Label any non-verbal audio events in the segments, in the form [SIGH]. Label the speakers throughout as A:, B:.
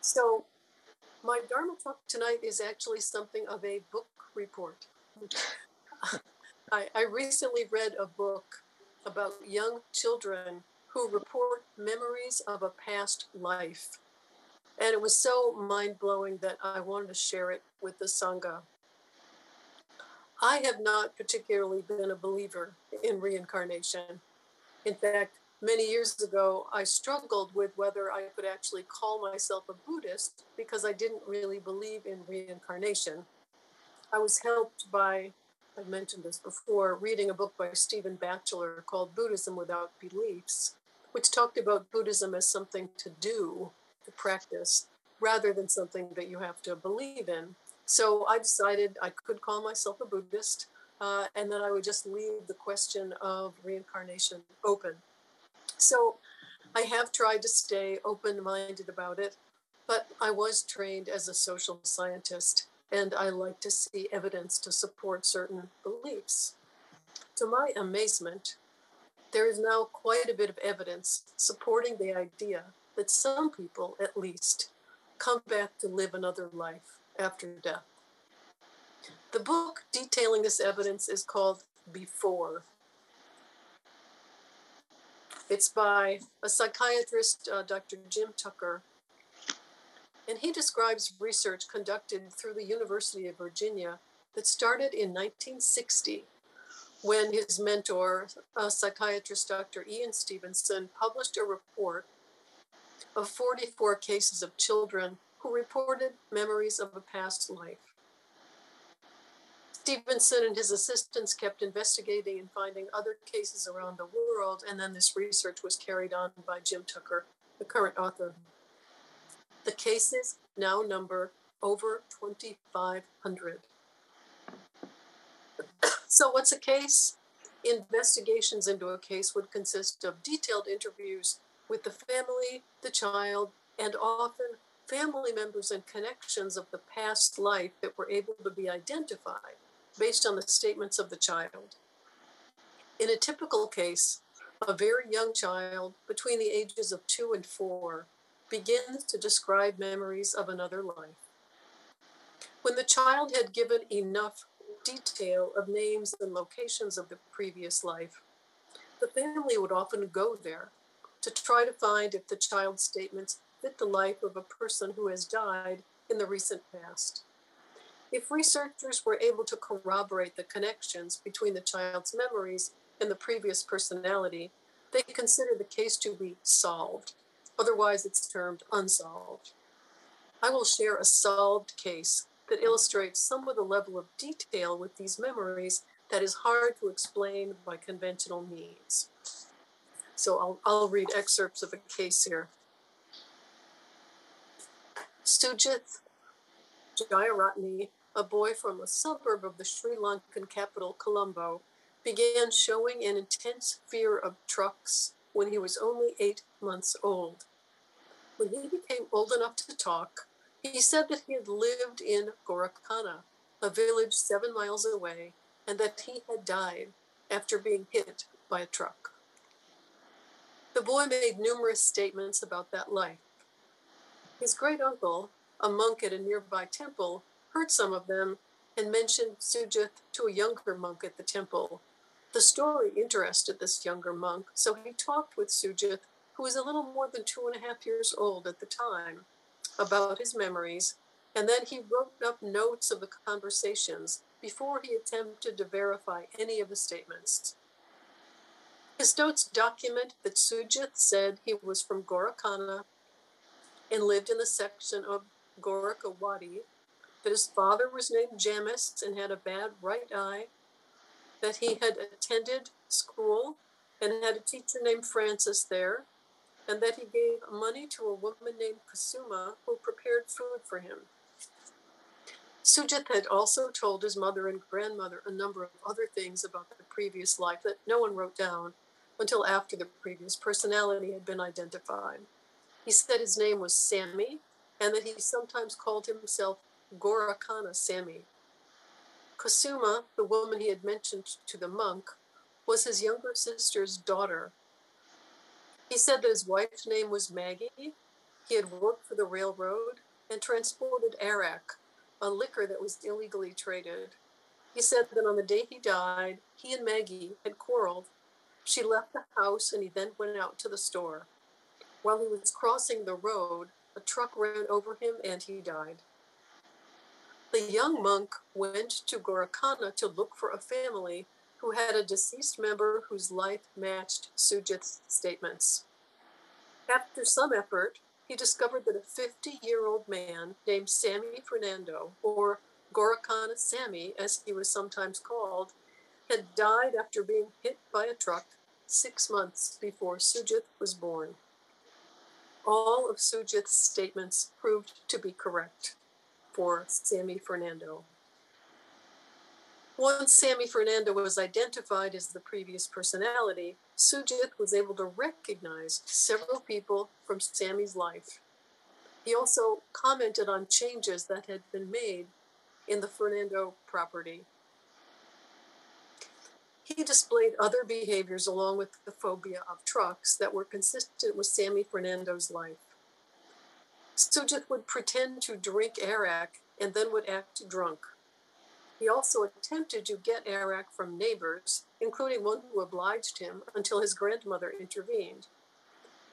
A: So, my Dharma talk tonight is actually something of a book report. [LAUGHS] I, I recently read a book about young children who report memories of a past life. And it was so mind blowing that I wanted to share it with the Sangha. I have not particularly been a believer in reincarnation. In fact, many years ago, I struggled with whether I could actually call myself a Buddhist because I didn't really believe in reincarnation. I was helped by, I've mentioned this before, reading a book by Stephen Batchelor called Buddhism Without Beliefs, which talked about Buddhism as something to do, to practice, rather than something that you have to believe in. So I decided I could call myself a Buddhist uh, and then I would just leave the question of reincarnation open. So I have tried to stay open minded about it, but I was trained as a social scientist and I like to see evidence to support certain beliefs. To my amazement, there is now quite a bit of evidence supporting the idea that some people, at least, come back to live another life after death. The book detailing this evidence is called Before it's by a psychiatrist, uh, Dr. Jim Tucker. And he describes research conducted through the University of Virginia that started in 1960 when his mentor, uh, psychiatrist Dr. Ian Stevenson, published a report of 44 cases of children who reported memories of a past life. Stevenson and his assistants kept investigating and finding other cases around the world, and then this research was carried on by Jim Tucker, the current author. The cases now number over 2,500. so, what's a case? Investigations into a case would consist of detailed interviews with the family, the child, and often family members and connections of the past life that were able to be identified based on the statements of the child. In a typical case, a very young child between the ages of two and four begins to describe memories of another life. When the child had given enough detail of names and locations of the previous life, the family would often go there to try to find if the child's statements fit the life of a person who has died in the recent past. If researchers were able to corroborate the connections between the child's memories and the previous personality, they consider the case to be solved. Otherwise, it's termed unsolved. I will share a solved case that illustrates some of the level of detail with these memories that is hard to explain by conventional means. So I'll, I'll read excerpts of a case here. Sujith Jayaratne a boy from a suburb of the Sri Lankan capital, Colombo, began showing an intense fear of trucks when he was only eight months old. When he became old enough to talk, he said that he had lived in Gorakana, a village seven miles away, and that he had died after being hit by a truck. The boy made numerous statements about that life. His great uncle, a monk at a nearby temple, heard some of them and mentioned Sujith to a younger monk at the temple. The story interested this younger monk, so he talked with Sujith, who was a little more than two and a half years old at the time, about his memories, and then he wrote up notes of the conversations before he attempted to verify any of the statements. His notes document that Sujith said he was from Gorakana and lived in the section of Goraka Wadi that his father was named Jamis and had a bad right eye, that he had attended school and had a teacher named Francis there, and that he gave money to a woman named Kusuma who prepared food for him. Sujith had also told his mother and grandmother a number of other things about the previous life that no one wrote down until after the previous personality had been identified. He said his name was Sammy and that he sometimes called himself Gorakana Sammy. Kusuma, the woman he had mentioned to the monk, was his younger sister's daughter. He said that his wife's name was Maggie, He had worked for the railroad and transported arak, a liquor that was illegally traded. He said that on the day he died, he and Maggie had quarreled. She left the house and he then went out to the store. While he was crossing the road, a truck ran over him and he died. The young monk went to Gorakana to look for a family who had a deceased member whose life matched Sujith's statements. After some effort, he discovered that a 50 year old man named Sammy Fernando, or Gorakana Sammy as he was sometimes called, had died after being hit by a truck six months before Sujith was born. All of Sujith's statements proved to be correct for Sammy Fernando. Once Sammy Fernando was identified as the previous personality, Sujith was able to recognize several people from Sammy's life. He also commented on changes that had been made in the Fernando property. He displayed other behaviors along with the phobia of trucks that were consistent with Sammy Fernando's life. Sujith would pretend to drink arak and then would act drunk. He also attempted to get arak from neighbors, including one who obliged him until his grandmother intervened.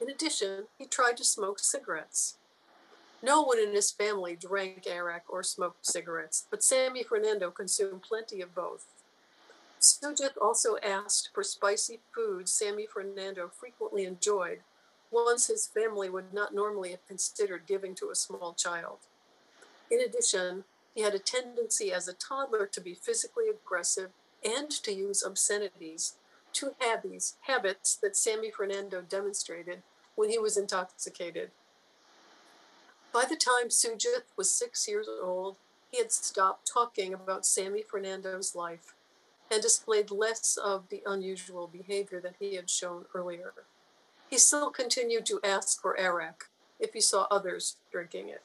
A: In addition, he tried to smoke cigarettes. No one in his family drank arak or smoked cigarettes, but Sammy Fernando consumed plenty of both. Sujith also asked for spicy foods Sammy Fernando frequently enjoyed, ones his family would not normally have considered giving to a small child. In addition, he had a tendency as a toddler to be physically aggressive and to use obscenities, two habits, habits that Sammy Fernando demonstrated when he was intoxicated. By the time Sujith was six years old, he had stopped talking about Sammy Fernando's life and displayed less of the unusual behavior that he had shown earlier. He still continued to ask for arak if he saw others drinking it.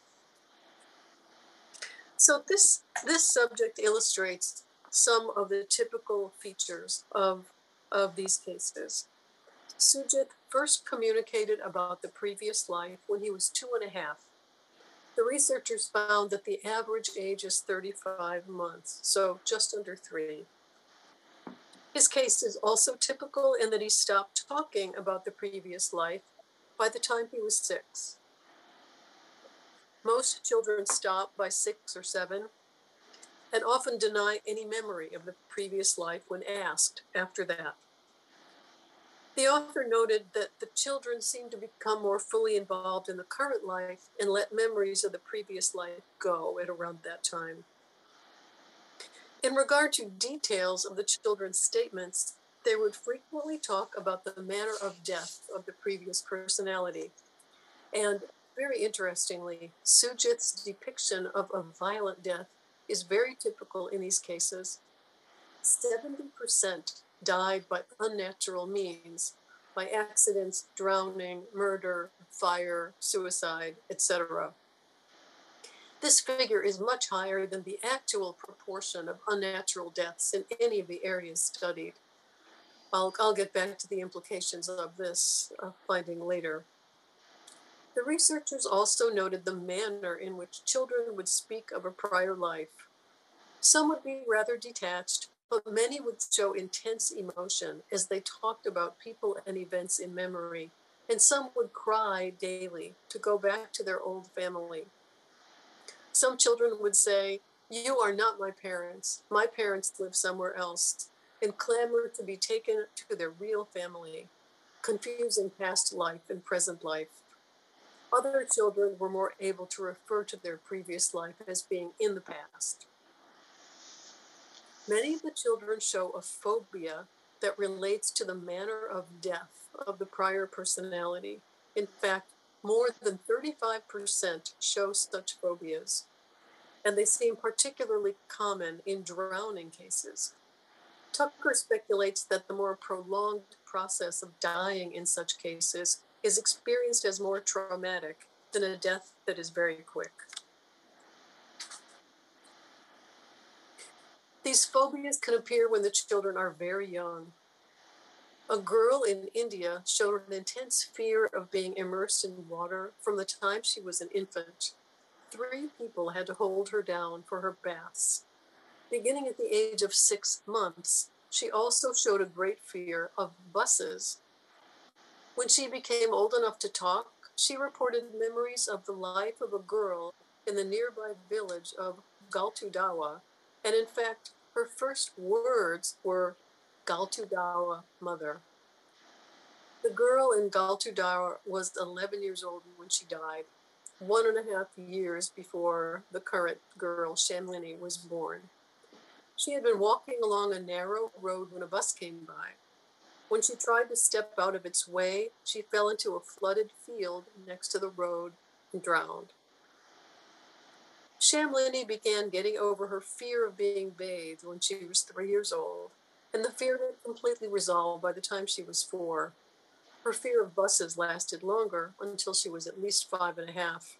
A: So this this subject illustrates some of the typical features of, of these cases. Sujit first communicated about the previous life when he was two and a half. The researchers found that the average age is 35 months, so just under three. His case is also typical in that he stopped talking about the previous life by the time he was six. Most children stop by six or seven and often deny any memory of the previous life when asked after that. The author noted that the children seem to become more fully involved in the current life and let memories of the previous life go at around that time. In regard to details of the children's statements, they would frequently talk about the manner of death of the previous personality. And very interestingly, Sujith's depiction of a violent death is very typical in these cases. 70% died by unnatural means, by accidents, drowning, murder, fire, suicide, etc. This figure is much higher than the actual proportion of unnatural deaths in any of the areas studied. I'll, I'll get back to the implications of this uh, finding later. The researchers also noted the manner in which children would speak of a prior life. Some would be rather detached, but many would show intense emotion as they talked about people and events in memory, and some would cry daily to go back to their old family. Some children would say, You are not my parents. My parents live somewhere else, and clamor to be taken to their real family, confusing past life and present life. Other children were more able to refer to their previous life as being in the past. Many of the children show a phobia that relates to the manner of death of the prior personality. In fact, more than 35% show such phobias, and they seem particularly common in drowning cases. Tucker speculates that the more prolonged process of dying in such cases is experienced as more traumatic than a death that is very quick. These phobias can appear when the children are very young. A girl in India showed an intense fear of being immersed in water from the time she was an infant. Three people had to hold her down for her baths. Beginning at the age of six months, she also showed a great fear of buses. When she became old enough to talk, she reported memories of the life of a girl in the nearby village of Galtudawa, and in fact, her first words were Galtudawa mother. The girl in Galtudawa was 11 years old when she died, one and a half years before the current girl, Shamlini, was born. She had been walking along a narrow road when a bus came by. When she tried to step out of its way, she fell into a flooded field next to the road and drowned. Shamlini began getting over her fear of being bathed when she was three years old, and the fear had completely resolved by the time she was four. Her fear of buses lasted longer until she was at least five and a half.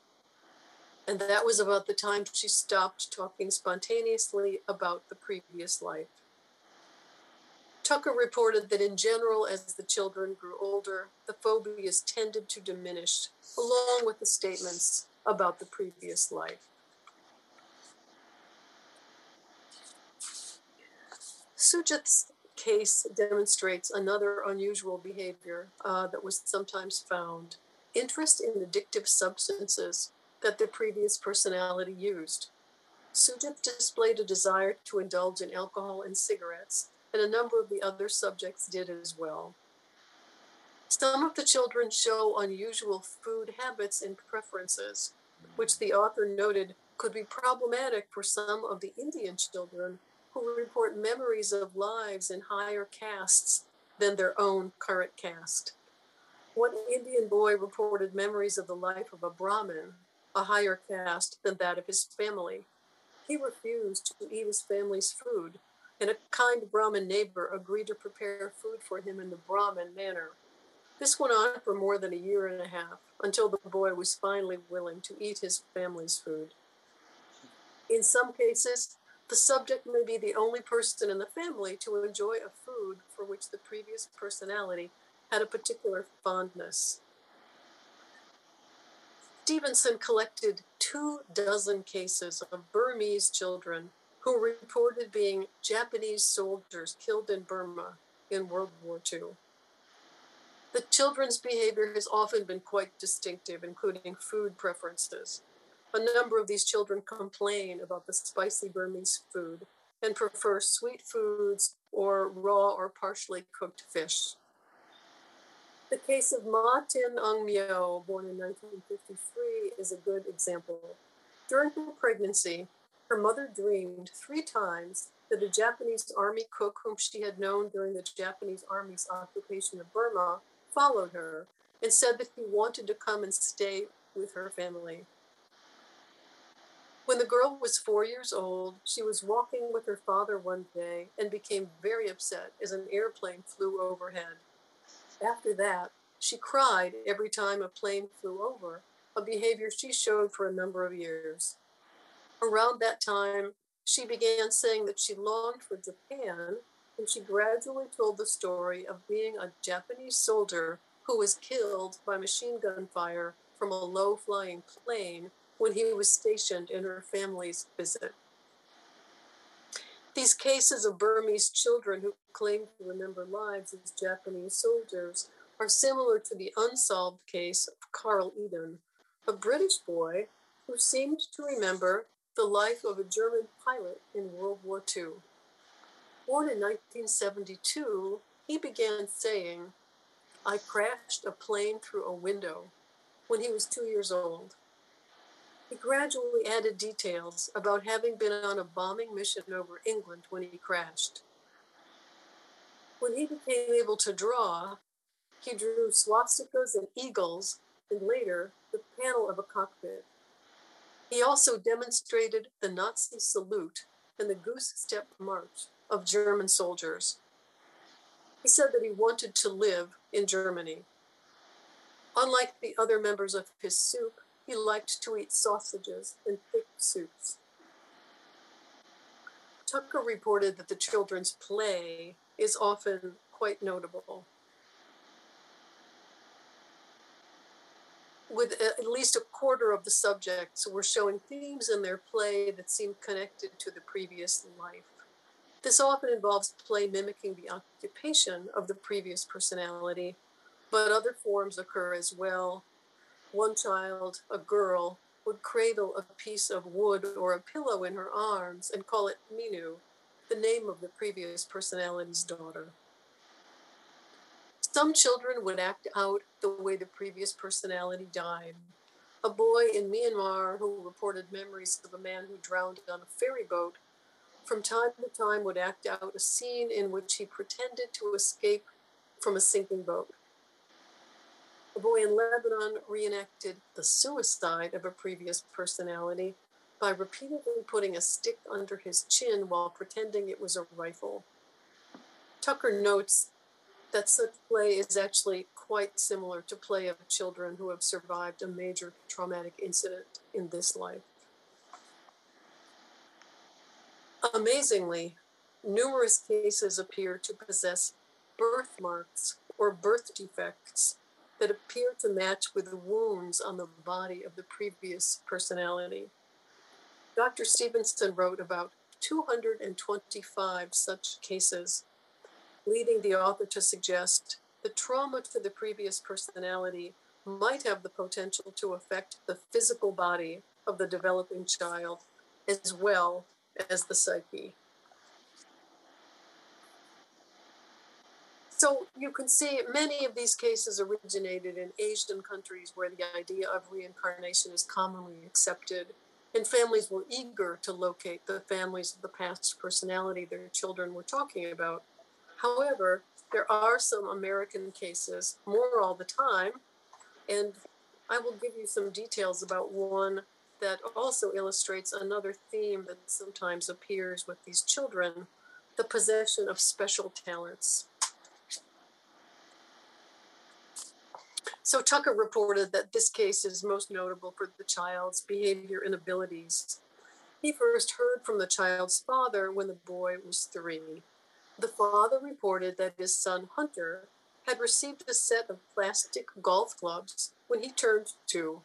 A: And that was about the time she stopped talking spontaneously about the previous life. Tucker reported that in general, as the children grew older, the phobias tended to diminish, along with the statements about the previous life. Sujit's case demonstrates another unusual behavior uh, that was sometimes found interest in addictive substances that the previous personality used. Sujit displayed a desire to indulge in alcohol and cigarettes, and a number of the other subjects did as well. Some of the children show unusual food habits and preferences, which the author noted could be problematic for some of the Indian children who report memories of lives in higher castes than their own current caste. One Indian boy reported memories of the life of a Brahmin, a higher caste than that of his family. He refused to eat his family's food, and a kind Brahmin neighbor agreed to prepare food for him in the Brahmin manner. This went on for more than a year and a half until the boy was finally willing to eat his family's food. In some cases, the subject may be the only person in the family to enjoy a food for which the previous personality had a particular fondness. Stevenson collected two dozen cases of Burmese children who reported being Japanese soldiers killed in Burma in World War II. The children's behavior has often been quite distinctive, including food preferences. A number of these children complain about the spicy Burmese food and prefer sweet foods or raw or partially cooked fish. The case of Ma Tin Aung Myo, born in 1953, is a good example. During her pregnancy, her mother dreamed three times that a Japanese army cook whom she had known during the Japanese army's occupation of Burma followed her and said that he wanted to come and stay with her family. When the girl was four years old, she was walking with her father one day and became very upset as an airplane flew overhead. After that, she cried every time a plane flew over, a behavior she showed for a number of years. Around that time, she began saying that she longed for Japan, and she gradually told the story of being a Japanese soldier who was killed by machine gun fire from a low flying plane when he was stationed in her family's visit. These cases of Burmese children who claim to remember lives as Japanese soldiers are similar to the unsolved case of Carl Edon, a British boy who seemed to remember the life of a German pilot in World War II. Born in 1972, he began saying, I crashed a plane through a window when he was two years old. He gradually added details about having been on a bombing mission over England when he crashed. When he became able to draw, he drew swastikas and eagles, and later the panel of a cockpit. He also demonstrated the Nazi salute and the goose step march of German soldiers. He said that he wanted to live in Germany. Unlike the other members of his soup, he liked to eat sausages and thick soups. Tucker reported that the children's play is often quite notable. With at least a quarter of the subjects were showing themes in their play that seemed connected to the previous life. This often involves play mimicking the occupation of the previous personality, but other forms occur as well, one child, a girl, would cradle a piece of wood or a pillow in her arms and call it Minu, the name of the previous personality's daughter. Some children would act out the way the previous personality died. A boy in Myanmar who reported memories of a man who drowned on a ferry boat from time to time would act out a scene in which he pretended to escape from a sinking boat. A boy in Lebanon reenacted the suicide of a previous personality by repeatedly putting a stick under his chin while pretending it was a rifle. Tucker notes that such play is actually quite similar to play of children who have survived a major traumatic incident in this life. Amazingly, numerous cases appear to possess birthmarks or birth defects that appear to match with the wounds on the body of the previous personality. Dr. Stevenson wrote about 225 such cases, leading the author to suggest the trauma to the previous personality might have the potential to affect the physical body of the developing child as well as the psyche. So you can see many of these cases originated in Asian countries where the idea of reincarnation is commonly accepted, and families were eager to locate the families of the past personality their children were talking about. However, there are some American cases, more all the time, and I will give you some details about one that also illustrates another theme that sometimes appears with these children the possession of special talents. So Tucker reported that this case is most notable for the child's behavior and abilities. He first heard from the child's father when the boy was three. The father reported that his son Hunter had received a set of plastic golf clubs when he turned two.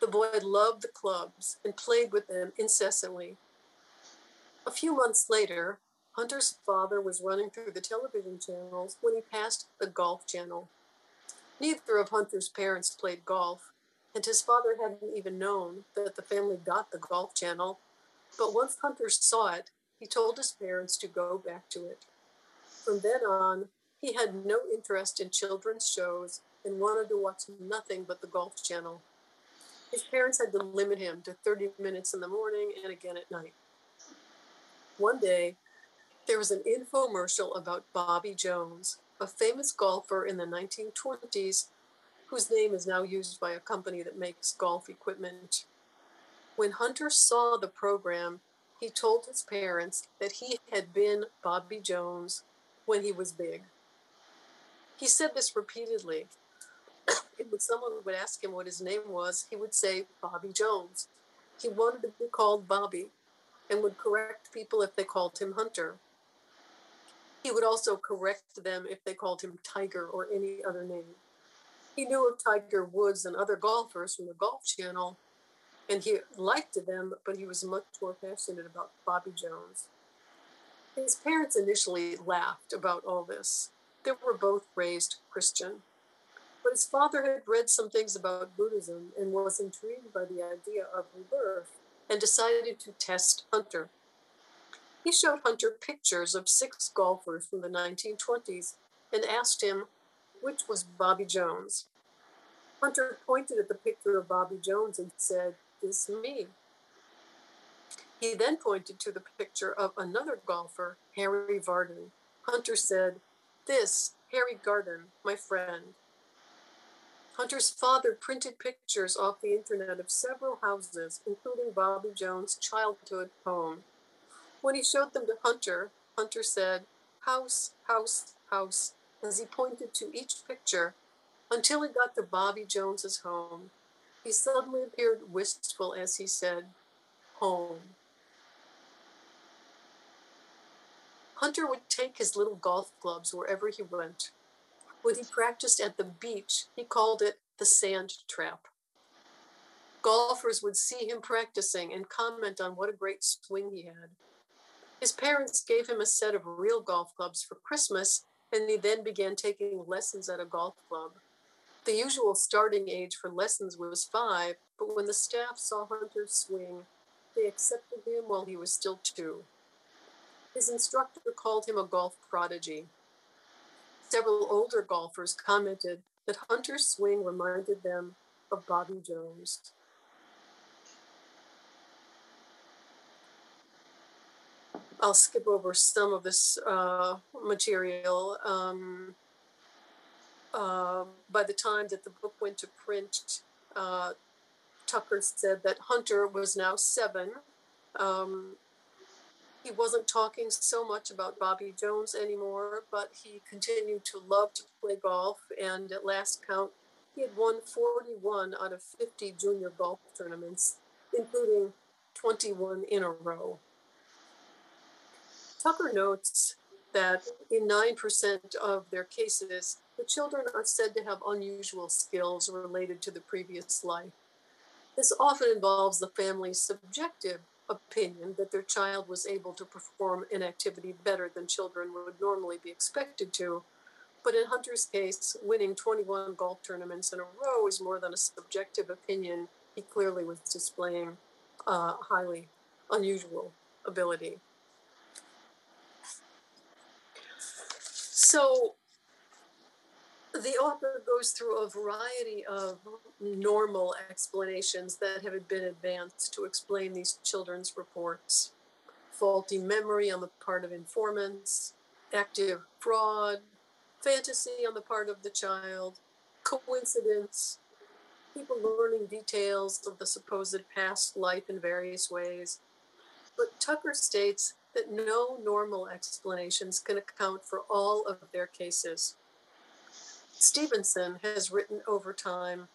A: The boy loved the clubs and played with them incessantly. A few months later, Hunter's father was running through the television channels when he passed the golf channel. Neither of Hunter's parents played golf, and his father hadn't even known that the family got the golf channel. But once Hunter saw it, he told his parents to go back to it. From then on, he had no interest in children's shows and wanted to watch nothing but the golf channel. His parents had to limit him to 30 minutes in the morning and again at night. One day, there was an infomercial about Bobby Jones, a famous golfer in the 1920s whose name is now used by a company that makes golf equipment. When Hunter saw the program, he told his parents that he had been Bobby Jones when he was big. He said this repeatedly, when someone would ask him what his name was, he would say Bobby Jones. He wanted to be called Bobby and would correct people if they called him Hunter. He would also correct them if they called him Tiger or any other name. He knew of Tiger Woods and other golfers from the Golf Channel, and he liked them, but he was much more passionate about Bobby Jones. His parents initially laughed about all this. They were both raised Christian. But his father had read some things about Buddhism and was intrigued by the idea of rebirth and decided to test Hunter. He showed Hunter pictures of six golfers from the 1920s and asked him which was Bobby Jones. Hunter pointed at the picture of Bobby Jones and said, This me. He then pointed to the picture of another golfer, Harry Vardon. Hunter said, This, Harry Garden, my friend. Hunter's father printed pictures off the internet of several houses, including Bobby Jones' childhood home. When he showed them to Hunter, Hunter said, House, house, house, as he pointed to each picture until he got to Bobby Jones's home. He suddenly appeared wistful as he said, Home. Hunter would take his little golf clubs wherever he went. When he practiced at the beach, he called it the sand trap. Golfers would see him practicing and comment on what a great swing he had. His parents gave him a set of real golf clubs for Christmas, and he then began taking lessons at a golf club. The usual starting age for lessons was five, but when the staff saw Hunter swing, they accepted him while he was still two. His instructor called him a golf prodigy. Several older golfers commented that Hunter's swing reminded them of Bobby Jones. I'll skip over some of this uh, material. Um, uh, by the time that the book went to print, uh, Tucker said that Hunter was now seven. Um, he wasn't talking so much about Bobby Jones anymore, but he continued to love to play golf. And at last count, he had won 41 out of 50 junior golf tournaments, including 21 in a row. Tucker notes that in 9% of their cases, the children are said to have unusual skills related to the previous life. This often involves the family's subjective opinion that their child was able to perform an activity better than children would normally be expected to. But in Hunter's case, winning 21 golf tournaments in a row is more than a subjective opinion. He clearly was displaying uh, highly unusual ability. So the author goes through a variety of normal explanations that have been advanced to explain these children's reports faulty memory on the part of informants, active fraud, fantasy on the part of the child, coincidence, people learning details of the supposed past life in various ways. But Tucker states that no normal explanations can account for all of their cases. Stevenson has written over time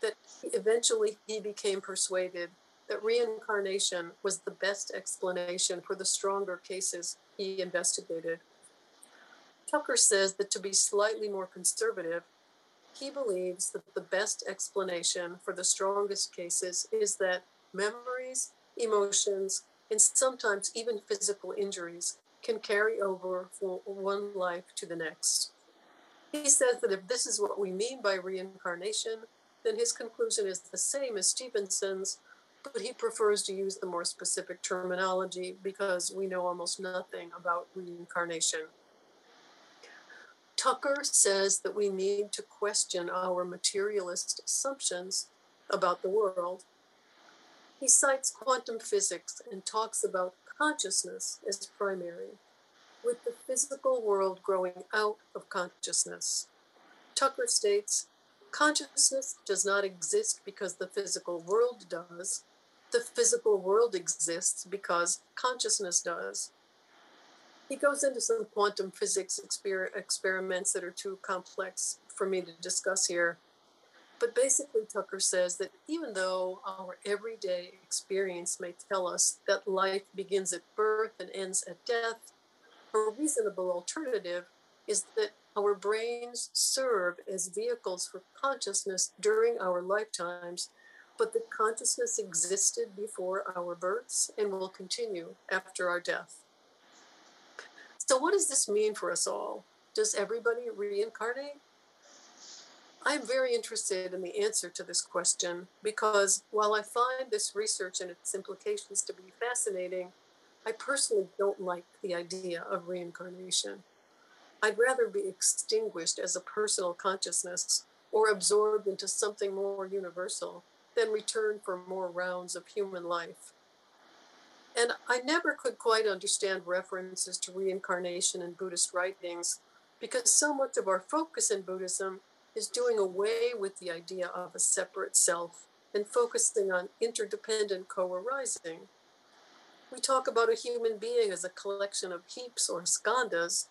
A: that eventually he became persuaded that reincarnation was the best explanation for the stronger cases he investigated. Tucker says that to be slightly more conservative, he believes that the best explanation for the strongest cases is that memories, emotions, and sometimes even physical injuries can carry over from one life to the next. He says that if this is what we mean by reincarnation, then his conclusion is the same as Stevenson's, but he prefers to use the more specific terminology because we know almost nothing about reincarnation. Tucker says that we need to question our materialist assumptions about the world he cites quantum physics and talks about consciousness as primary, with the physical world growing out of consciousness. Tucker states consciousness does not exist because the physical world does. The physical world exists because consciousness does. He goes into some quantum physics exper- experiments that are too complex for me to discuss here but basically, Tucker says that even though our everyday experience may tell us that life begins at birth and ends at death, a reasonable alternative is that our brains serve as vehicles for consciousness during our lifetimes, but that consciousness existed before our births and will continue after our death. So, what does this mean for us all? Does everybody reincarnate? I'm very interested in the answer to this question because while I find this research and its implications to be fascinating, I personally don't like the idea of reincarnation. I'd rather be extinguished as a personal consciousness or absorbed into something more universal than return for more rounds of human life. And I never could quite understand references to reincarnation in Buddhist writings because so much of our focus in Buddhism is doing away with the idea of a separate self and focusing on interdependent co arising. We talk about a human being as a collection of heaps or skandhas.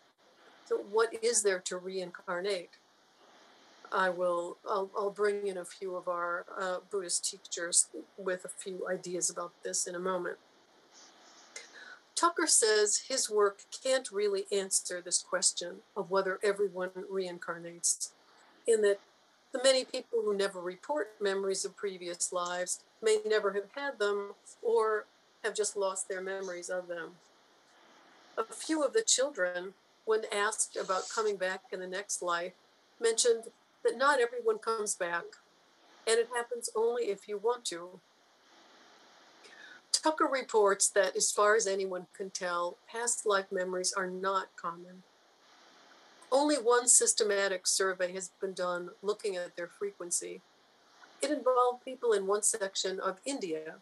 A: So, what is there to reincarnate? I will. I'll, I'll bring in a few of our uh, Buddhist teachers with a few ideas about this in a moment. Tucker says his work can't really answer this question of whether everyone reincarnates in that The many people who never report memories of previous lives may never have had them or have just lost their memories of them. A few of the children, when asked about coming back in the next life, mentioned that not everyone comes back, and it happens only if you want to. Tucker reports that, as far as anyone can tell, past life memories are not common. Only one systematic survey has been done looking at their frequency. It involved people in one section of India,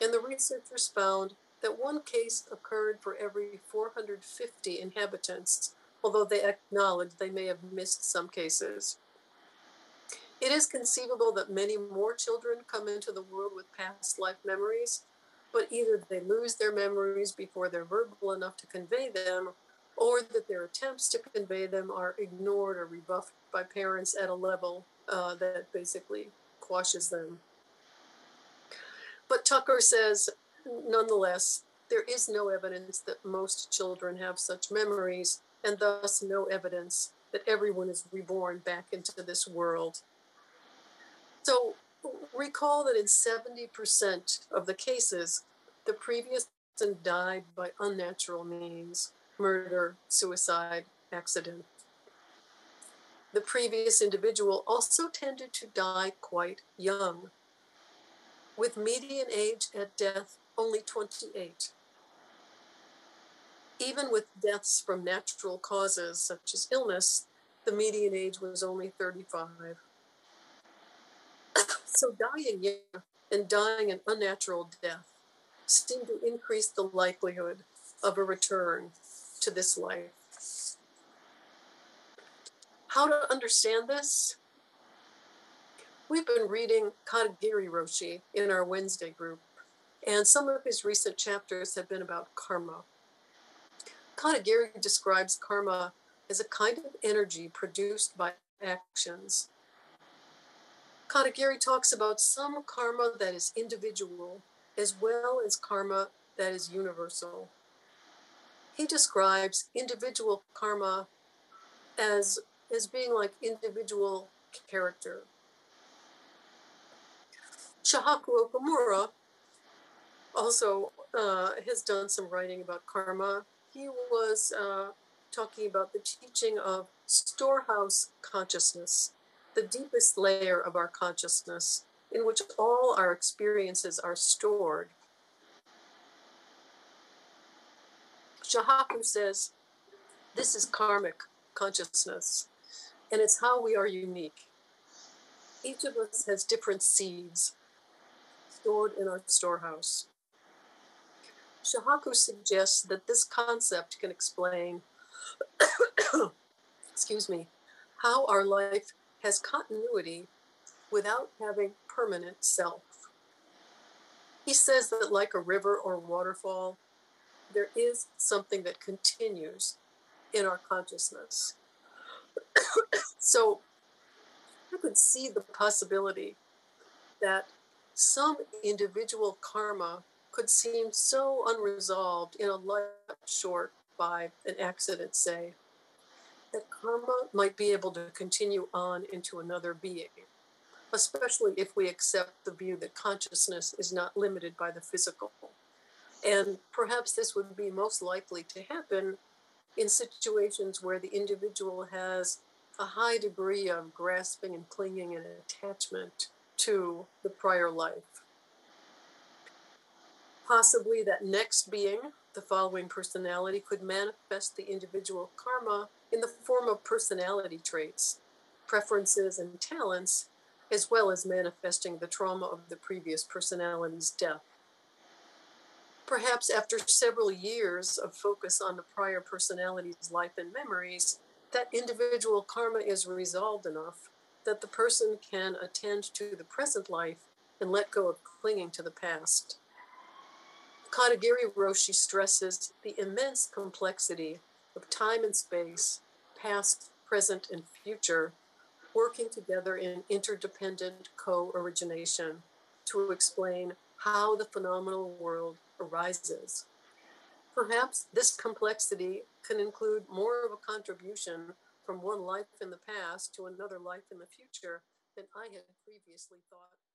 A: and the researchers found that one case occurred for every 450 inhabitants, although they acknowledge they may have missed some cases. It is conceivable that many more children come into the world with past life memories, but either they lose their memories before they're verbal enough to convey them, or that their attempts to convey them are ignored or rebuffed by parents at a level uh, that basically quashes them. But Tucker says, nonetheless, there is no evidence that most children have such memories, and thus no evidence that everyone is reborn back into this world. So recall that in 70% of the cases, the previous person died by unnatural means murder, suicide, accident. The previous individual also tended to die quite young, with median age at death only 28. Even with deaths from natural causes such as illness, the median age was only 35. [COUGHS] so dying young and dying an unnatural death seemed to increase the likelihood of a return to this life. How to understand this? We've been reading Katagiri Roshi in our Wednesday group, and some of his recent chapters have been about karma. Katagiri describes karma as a kind of energy produced by actions. Katagiri talks about some karma that is individual as well as karma that is universal he describes individual karma as as being like individual character. Shohaku Okumura also uh, has done some writing about karma. He was uh, talking about the teaching of storehouse consciousness, the deepest layer of our consciousness, in which all our experiences are stored Shohaku says this is karmic consciousness, and it's how we are unique. Each of us has different seeds stored in our storehouse. Shohaku suggests that this concept can explain, [COUGHS] excuse me, how our life has continuity without having permanent self. He says that, like a river or waterfall, there is something that continues in our consciousness. [COUGHS] so I could see the possibility that some individual karma could seem so unresolved in a life short by an accident, say, that karma might be able to continue on into another being, especially if we accept the view that consciousness is not limited by the physical. And perhaps this would be most likely to happen in situations where the individual has a high degree of grasping and clinging and attachment to the prior life. Possibly that next being, the following personality, could manifest the individual karma in the form of personality traits, preferences, and talents, as well as manifesting the trauma of the previous personality's death. Perhaps after several years of focus on the prior personality's life and memories, that individual karma is resolved enough that the person can attend to the present life and let go of clinging to the past. Katagiri Roshi stresses the immense complexity of time and space, past, present, and future, working together in interdependent co origination to explain how the phenomenal world arises. Perhaps this complexity can include more of a contribution from one life in the past to another life in the future than I had previously thought.